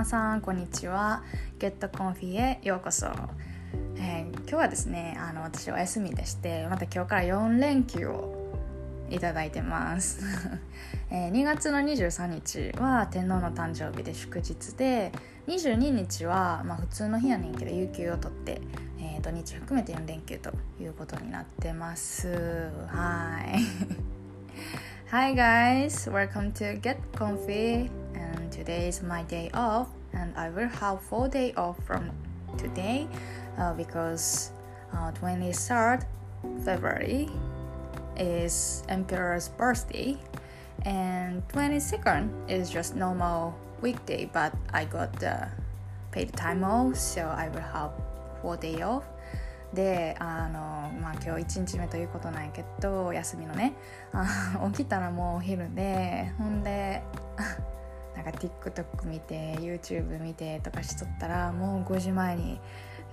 皆さんこんにちは。Get Confi へようこそ、えー、今日はですねあの私お休みでしてまた今日から4連休をいただいてます、えー、2月の23日は天皇の誕生日で祝日で22日は、まあ、普通の日やねんけど有給を取って、えー、土日含めて4連休ということになってます。はい。Hi guys, welcome to Get Comfy and today is my day off and I will have 4 day off from today uh, because uh, 23rd February is Emperor's birthday and 22nd is just normal weekday but I got the paid time off so I will have 4 day off であの、まあ、今日1日目ということなんやけど休みのねあ起きたらもうお昼でほんで なんか TikTok 見て YouTube 見てとかしとったらもう5時前に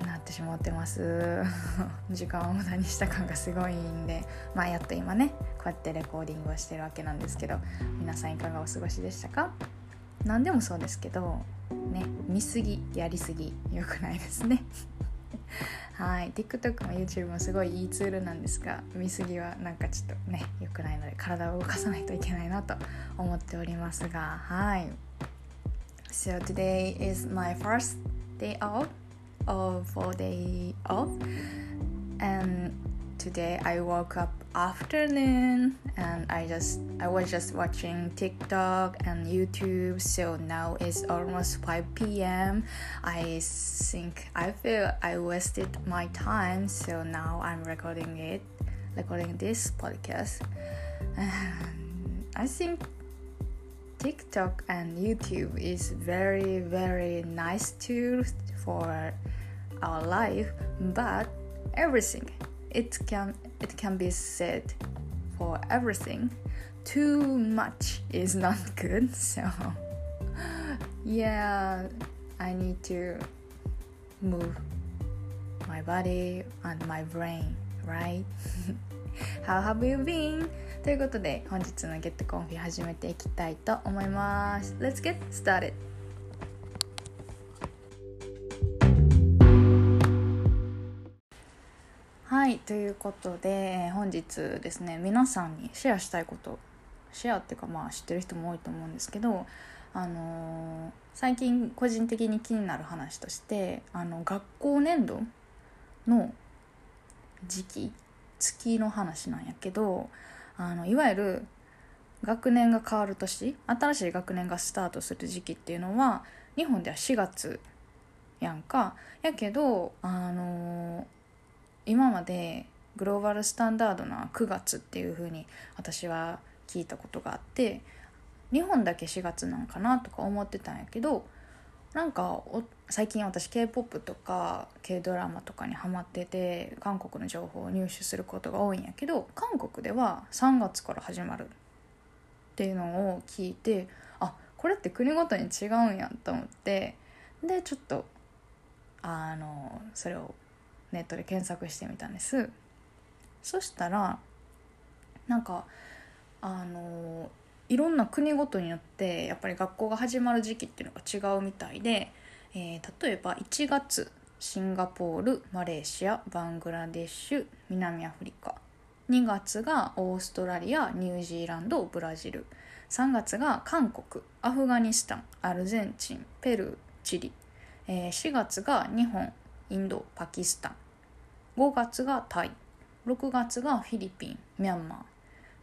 なってしまってます。時間を無駄にした感がすごいんでまあやっと今ねこうやってレコーディングをしてるわけなんですけど皆さんいかがお過ごしでしたか？何でもそうですけどね見すぎやりすぎ良くないですね。はい。TikTok も YouTube もすごいいいツールなんですが見過ぎはなんかちょっとね良くないので体を動かさないといけないなと思っておりますがはい。So today is my first day off or four day off. And today I woke up afternoon and I just I was just watching TikTok and YouTube. So now it's almost 5 p.m. I think I feel I wasted my time. So now I'm recording it recording this podcast. I think TikTok and YouTube is very very nice tool for our life but everything it can it can be said for everything too much is not good so yeah i need to move my body and my brain right how have you been ということで本日の Get Confi 始めていきたいと思います Let's get started はいということで本日ですね皆さんにシェアしたいことシェアっていうかまあ知ってる人も多いと思うんですけどあのー、最近個人的に気になる話としてあの学校年度の時期月の話なんやけどあのいわゆる学年が変わる年新しい学年がスタートする時期っていうのは日本では4月やんか。やけどあのー今までグローバルスタンダードな9月っていう風に私は聞いたことがあって日本だけ4月なんかなとか思ってたんやけどなんか最近私 k p o p とか K ドラマとかにハマってて韓国の情報を入手することが多いんやけど韓国では3月から始まるっていうのを聞いてあこれって国ごとに違うんやと思ってでちょっとあのそれをネットで検索してみたんです。そしたらなんかあのいろんな国ごとによってやっぱり学校が始まる時期っていうのが違うみたいで、えー、例えば1月シンガポールマレーシアバングラデシュ南アフリカ。2月がオーストラリアニュージーランドブラジル。3月が韓国アフガニスタンアルゼンチンペルーチリ、えー、4月が日本インドパキスタン。5月がタイ。6月がフィリピン。ミャンマ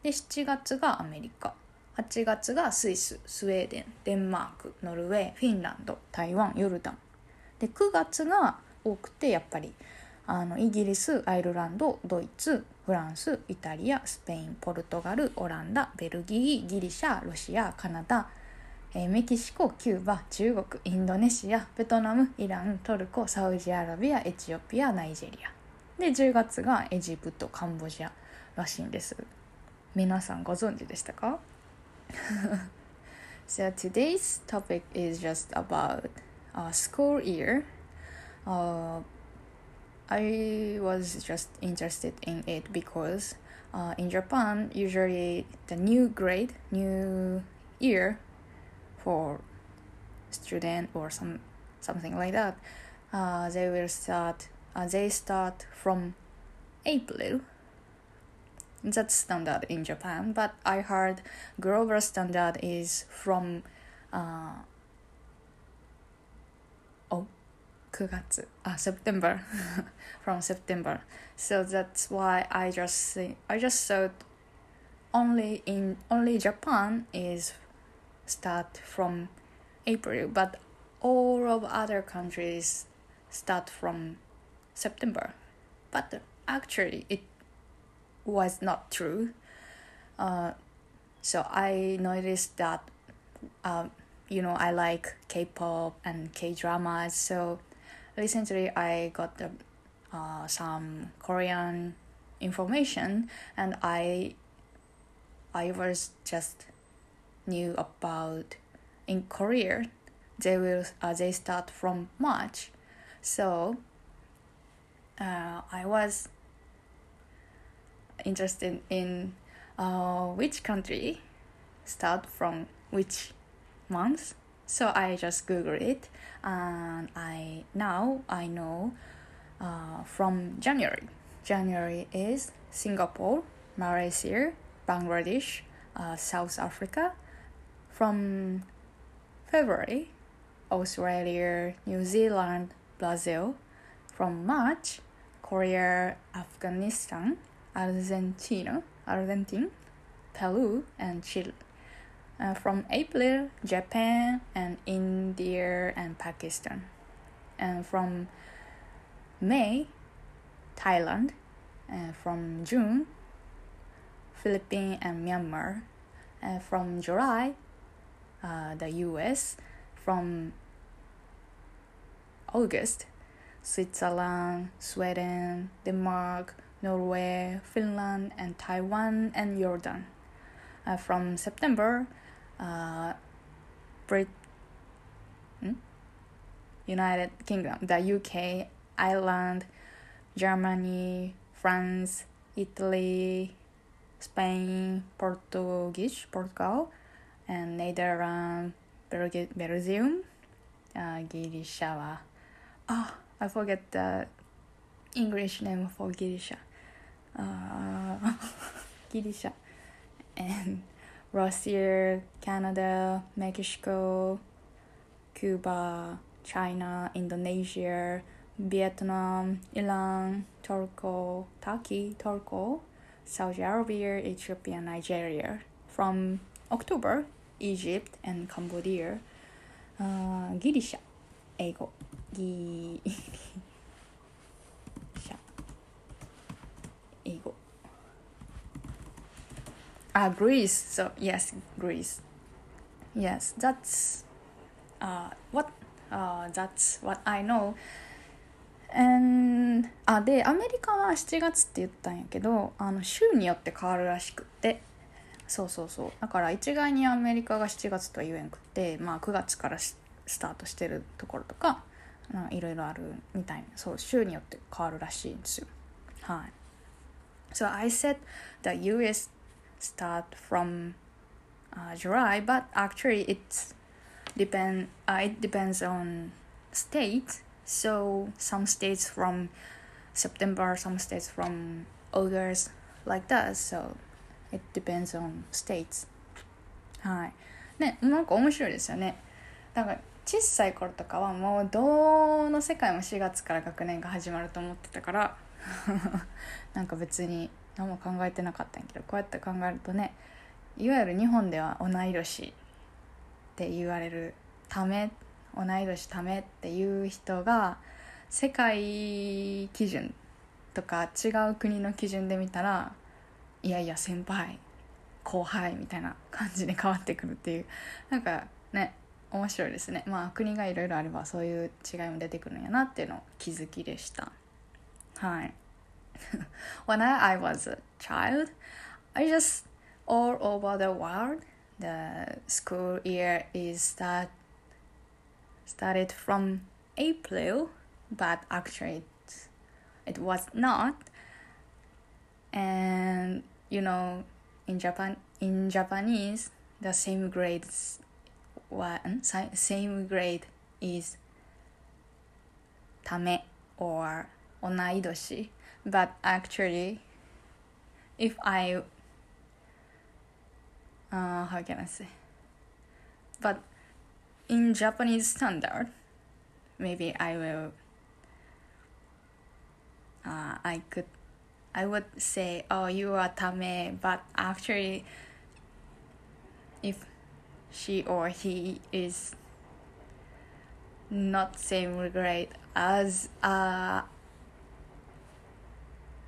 ー。で7月がアメリカ。8月がスイス。スウェーデン。デンマーク。ノルウェー。フィンランド。台湾。ヨルダン。で9月が多くてやっぱりあのイギリスアイルランドドイツフランスイタリアスペインポルトガルオランダベルギーギリシャロシアカナダえメキシコキューバ中国インドネシアベトナムイラントルコサウジアラビアエチオピアナイジェリアで10月がエジプトカンボジアらしいんです皆さんご存知でしたか So today's topic is just about a school year. Uh, I was just interested in it because uh, in Japan, usually the new grade, new year for student or some something like that uh, they will start uh, they start from April. That's standard in Japan but I heard global standard is from uh, oh 9月 ah September from September. So that's why I just I just thought only in only Japan is start from April but all of other countries start from September. But actually it was not true. Uh, so I noticed that uh, you know I like K-pop and K-dramas so recently I got the, uh, some Korean information and I I was just knew about in Korea they will uh, they start from March. So uh, I was interested in uh, which country start from which month. So I just Google it and I now I know uh, from January. January is Singapore Malaysia Bangladesh uh, South Africa from February Australia New Zealand Brazil from March Korea Afghanistan Argentina Argentine Peru and Chile uh, from April, Japan and India and Pakistan. And from May, Thailand. And from June, Philippines and Myanmar. And from July, uh, the US. From August, Switzerland, Sweden, Denmark, Norway, Finland, and Taiwan and Jordan. Uh, from September, uh, Brit- hmm? United Kingdom, the UK, Ireland, Germany, France, Italy, Spain, Portuguese, Portugal, and later on Belgium, uh, Girishawa. Oh, ah, I forget the English name for Girisha. Uh, Girisha. And Russia, Canada, Mexico, Cuba, China, Indonesia, Vietnam, Iran, Turkey, Turkey, Turkey, Saudi Arabia, Ethiopia, Nigeria. From October Egypt and Cambodia. Uh, ギリシャ、英語、ギリシャ、英語あ。Ah, Greece. So yes, Greece. Yes, that's uh, what uh, that's what I know. And あでアメリカは7月って言ったんやけどあの州によって変わるらしくってそうそうそうだから一概にアメリカが7月とは言えんくってまあ9月からスタートしてるところとかいろいろあるみたいなそう州によって変わるらしいんですよはい So I said the US start from uh, July, but actually it's depend. Uh, it depends on state. So some states from September, some states from August, like that. So it depends on states. はい。ね、なんか面白いですよね。だから小さい頃とかはもうどの世界も4月から学年が始まると思ってたから なんか別に何も考えてなかったんやけどこうやって考えるとねいわゆる日本では同い年って言われるため同い年ためっていう人が世界基準とか違う国の基準で見たらいやいや先輩後輩みたいな感じで変わってくるっていうなんかね面白いですねまあ国がいろいろあればそういう違いも出てくるんやなっていうの気づきでしたはい when I, I was a child, I just all over the world. The school year is start started from April, but actually it, it was not. And you know, in Japan, in Japanese, the same grades, one hmm, same grade is tame or onaidoshi. But actually, if I, uh, how can I say? But in Japanese standard, maybe I will. Uh, I could I would say oh you are tame but actually if she or he is not same grade as uh,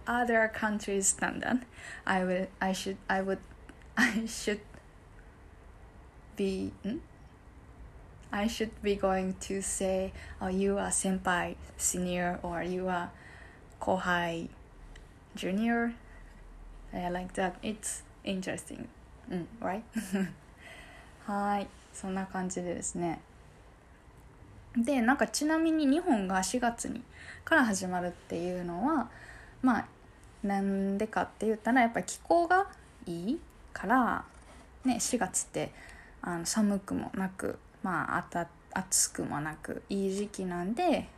other countries standard i will i should i would i should be hmm? i should be going to say oh you are senpai senior or you are kohai junior I like that. It's interesting、うん、right? はい。そんな感じでですね。でなんかちなみに日本が4月にから始まるっていうのはまあなんでかって言ったらやっぱり気候がいいからね4月ってあの寒くもなくまああた暑くもなくいい時期なんで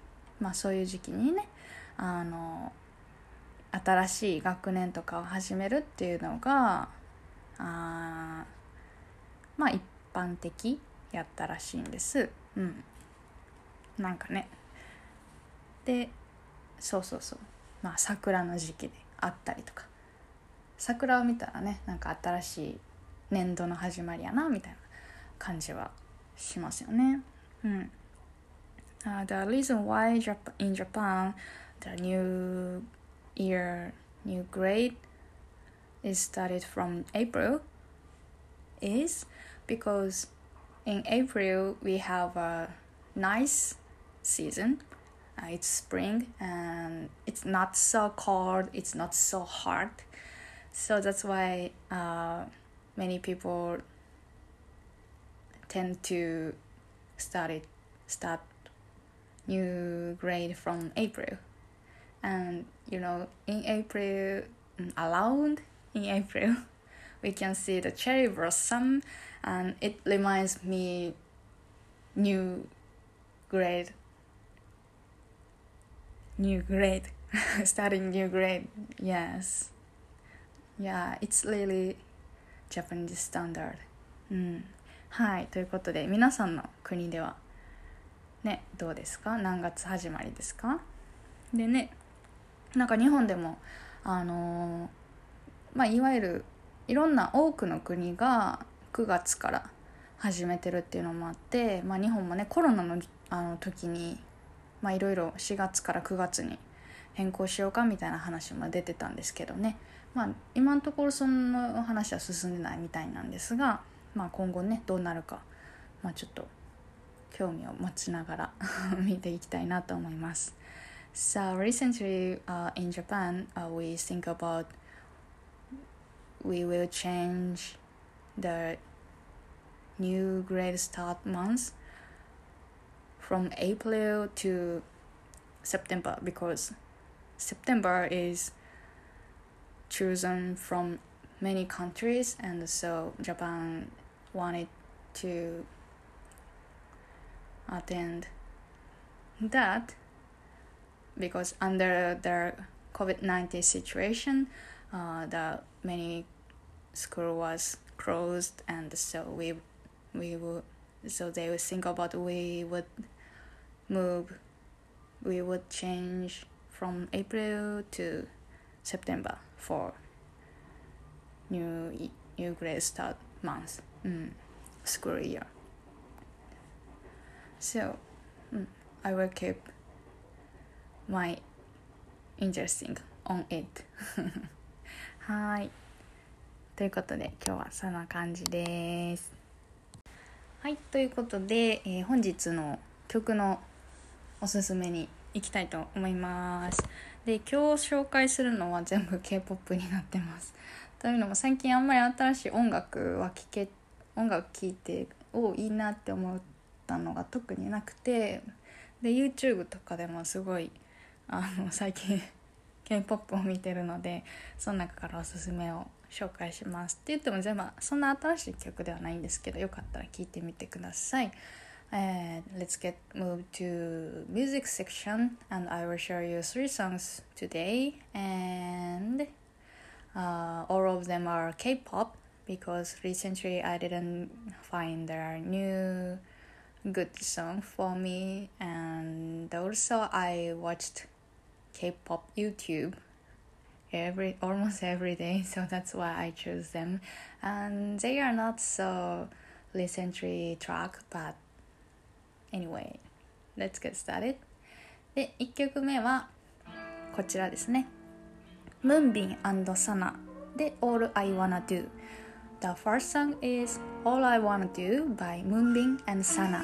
まあそういう時期にねあの新しい学年とかを始めるっていうのがあまあ一般的やったらしいんです。うん。なんかね。でそうそうそう。まあ桜の時期であったりとか。桜を見たらねなんか新しい年度の始まりやなみたいな感じはしますよね。うん。Uh, the reason why Jap in Japan the new year new grade is started from April is because in April we have a nice season. Uh, it's spring and it's not so cold, it's not so hot. So that's why uh, many people tend to start it, start new grade from April And you know, in April, around in April, we can see the cherry blossom, and it reminds me new grade new grade starting new grade yes yeah it's really Japanese standard うんはいということで皆さんの国ではねどうですか何月始まりですかでね なんか日本でもあのまあいわゆるいろんな多くの国が9月から始めてるっていうのもあって、まあ、日本もねコロナのあの時にまあいろいろ4月から9月に変更しようかみたいな話も出てたんですけどね、まあ、今のところその話は進んでないみたいなんですが、まあ、今後ねどうなるか、まあ、ちょっと興味を持ちながら 見ていきたいなと思います。So recently uh, in Japan, uh, we think about we will change the new grade start month from April to September because September is chosen from many countries and so Japan wanted to attend that because under the COVID-19 situation uh, the many school was closed and so we we would so they would think about we would move we would change from April to September for new new grade start month mm, school year. So mm, I will keep my interesting on it. はい。ということで今日はそんな感じです。はい。ということで、えー本日の曲のおすすめに行きたいと思います。で今日紹介するのは全部 K-POP になってます。というのも最近あんまり新しい音楽は聴け音楽聴いておいいなって思ったのが特になくて。で YouTube とかでもすごいあの最近 K-POP を見てるのでその中からおすすめを紹介しますって言っても全部そんな新しい曲ではないんですけどよかったら聴いてみてください let's get moved to music section and I will show you three songs today and uh, all of them are K-pop because recently I didn't find their new good song for me and also I watched K-pop YouTube every almost every day so that's why I chose them and they are not so recently track but anyway let's get started で1曲目はこちらですねムンビンサナで All I Wanna Do The first song is All I Wanna Do by Moonbin and Sana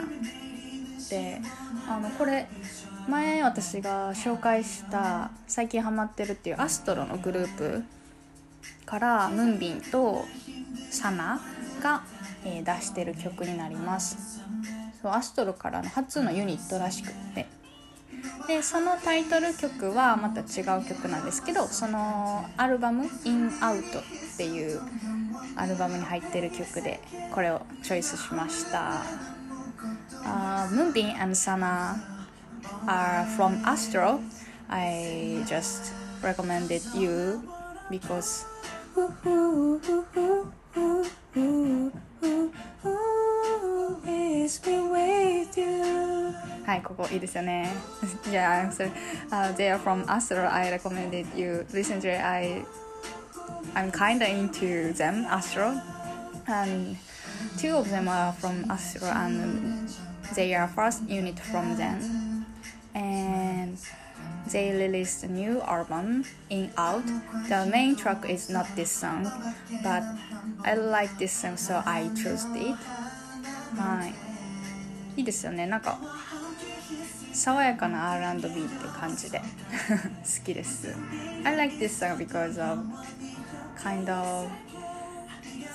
であのこれ 前私が紹介した最近ハマってるっていうアストロのグループからムンビンとサナが、え、出してる曲になります。そうアストロからの初のユニットらしくって。でそのタイトル曲はまた違う曲なんですけどそのアルバム「In Out」っていうアルバムに入ってる曲でこれをチョイスしました、uh, Moonbin and Sana are from Astro I just recommended you because Hi, はい、ここいいですよね。yeah, I'm sorry. Uh, they are from Astro. I recommended you. Recently, I I'm kinda into them, Astro, and two of them are from Astro, and they are first unit from them, and they released a new album in out the main track is not this song but i like this song so i chose it はいいいですよねなんか爽やかな R&B って感じで好きです I like this song because of kind of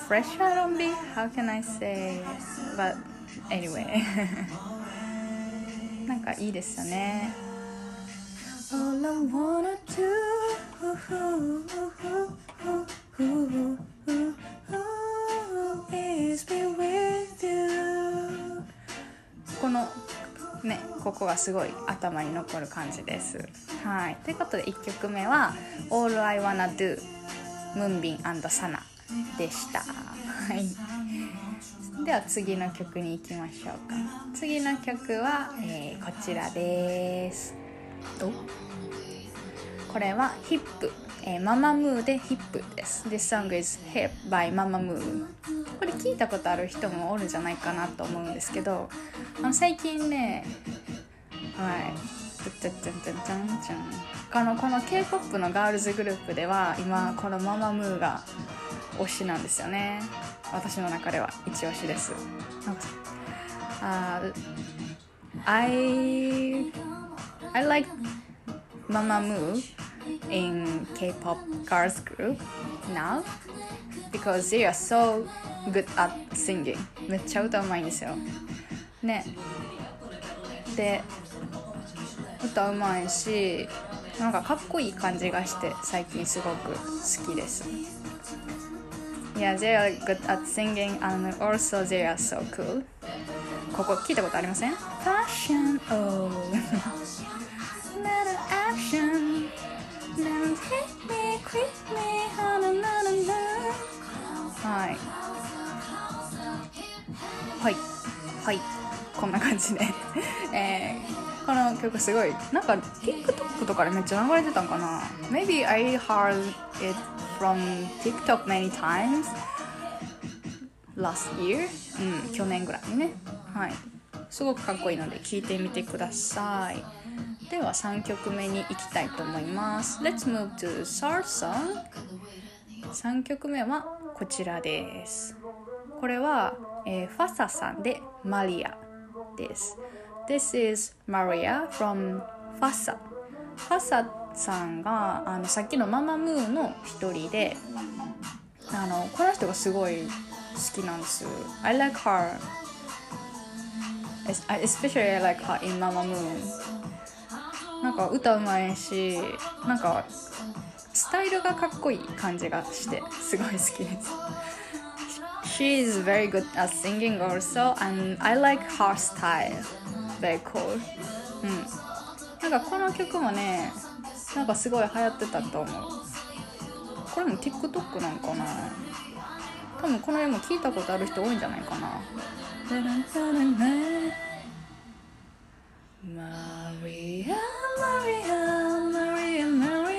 fresh R&B how can I say but anyway なん かいいですよね。このねここがすごい頭に残る感じです。はい。ということで1曲目は「All I Wanna Do」ムンビンサナでした。はいでは次の曲に行きましょうか。次の曲は、えー、こちらです。これはヒップ、えー、ママムーでヒップです。This song is Hip by ママムーこれ聞いたことある人もおるんじゃないかなと思うんですけどあの最近ねはい。このこの K-POP のガールズグループでは今このママムーが推しなんですよね。私の中では一押しです。なんかさ I I like Mamamoo in K-pop girls group now because they are so good at singing. めっちゃ歌うまいんですよ。ね。で歌うまいしなんかかっこいい感じがして最近すごく好きです。Yeah, they are good at singing and also they are so cool ここ聞いたことありません Fashion, oh action Never hit me, quit me, ha はいはいはいこんな感じでえー、この曲すごいなんか TikTok とかでめっちゃ流れてたんかな Maybe I heard it from TikTok many times last year. うん去年ぐらいにね。はい。すごくかっこいいので聴いてみてください。では3曲目に行きたいと思います。Let's move to third song 3曲目はこちらです。これは、えー、ファサさんでマリアです。This is Maria from ファサファサさんがあのさっきのママムーの一人であのこの人がすごい好きなんです I like her especially I like her in Mama Moon なんか歌うまいしなんかスタイルがかっこいい感じがしてすごい好きです She is very good at singing also and I like her style very cool うんなんかこの曲もねなんかすごい流行ってたと思う。これも TikTok なんかな。多分この絵も聞いたことある人多いんじゃないかな。マリアマリアマリアマリ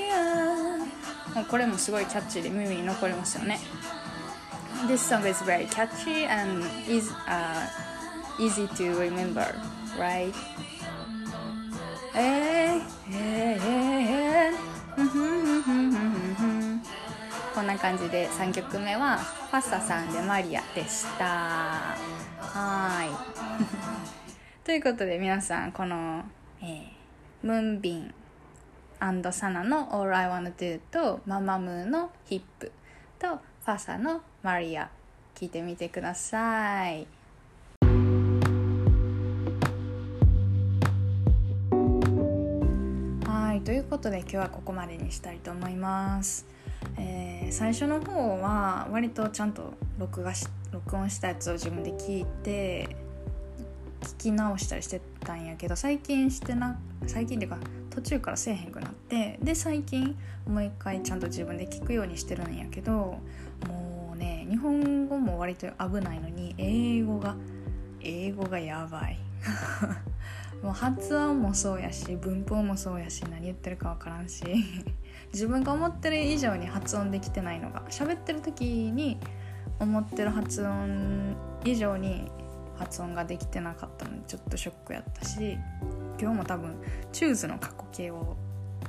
アこれもすごいキャッチーで耳に残りますよね。This song is very catchy and is、uh, easy to remember right? えー、感じで3曲目はファッサさんでマリアでしたはい ということで皆さんこの、えー、ムンビンサナの All I Wanna Do とママムーのヒップとファサのマリア聞いてみてください。はいということで今日はここまでにしたいと思います。えー、最初の方は割とちゃんと録画し録音したやつを自分で聞いて聞き直したりしてたんやけど最近してな最近っていうか途中からせえへんくなってで最近もう一回ちゃんと自分で聞くようにしてるんやけどもうね日本語も割と危ないのに英語が英語がやばい。もう発音もそうやし文法もそうやし何言ってるか分からんし。自分が思ってる以上に発音できてないのが。喋ってる時に思ってる発音以上に発音ができてなかったのでちょっとショックやったし。今日も多分チューズの過去形を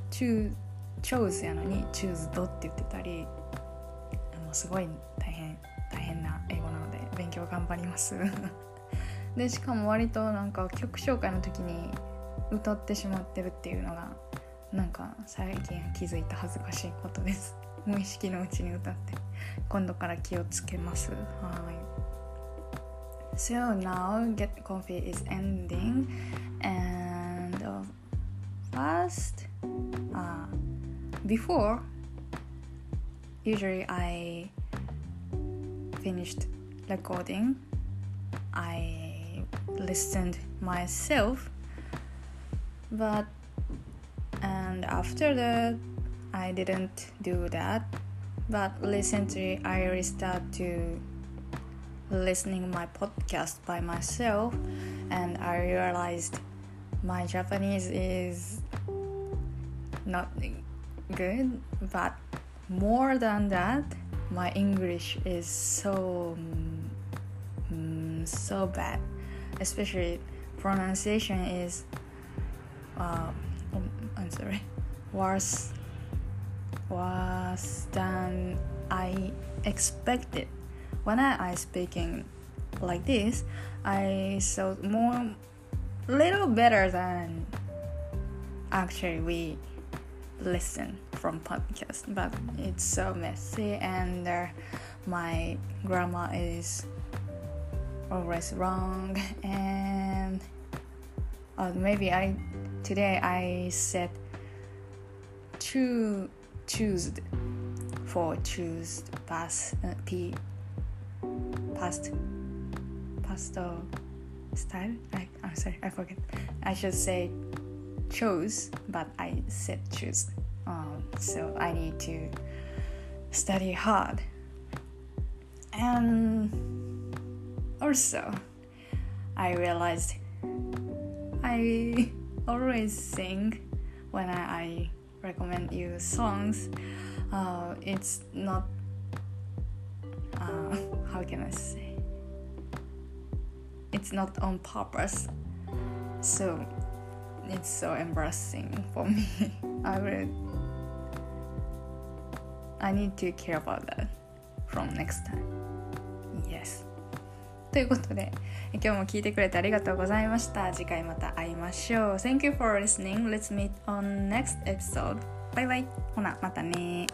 チューチョーズやのにチューズドって言ってたり。もうすごい大変大変な英語なので勉強頑張ります。でしかも割となんか曲紹介の時に歌ってしまってるっていうのがなんか最近気づいた恥ずかしいことです。無意識のうちに歌って。今度から気をつけます。はい。So now Get Coffee is ending and first uh, before usually I finished recording I listened myself but and after that I didn't do that. But recently I restart to listening my podcast by myself and I realized my Japanese is not good but more than that my English is so mm, so bad especially pronunciation is uh, I'm sorry. Worse worse than I expected. When I, I speaking like this, I saw more little better than actually we listen from podcast but it's so messy and uh, my grammar is always wrong. And uh, maybe i today i said to choose for choose past uh, p past past style. I, i'm sorry i forget. I should say chose but i said choose. Um, so i need to study hard. And also i realized i always sing when i, recommend you songs uh, it's not uh, how can I say? It's not on purpose. So it's so embarrassing for me. I will I need to care about that from next time. Yes. ということで、今日も聞いてくれてありがとうございました。次回また会いましょう。Thank you for listening. Let's meet on next episode. バイバイ。ほな、またね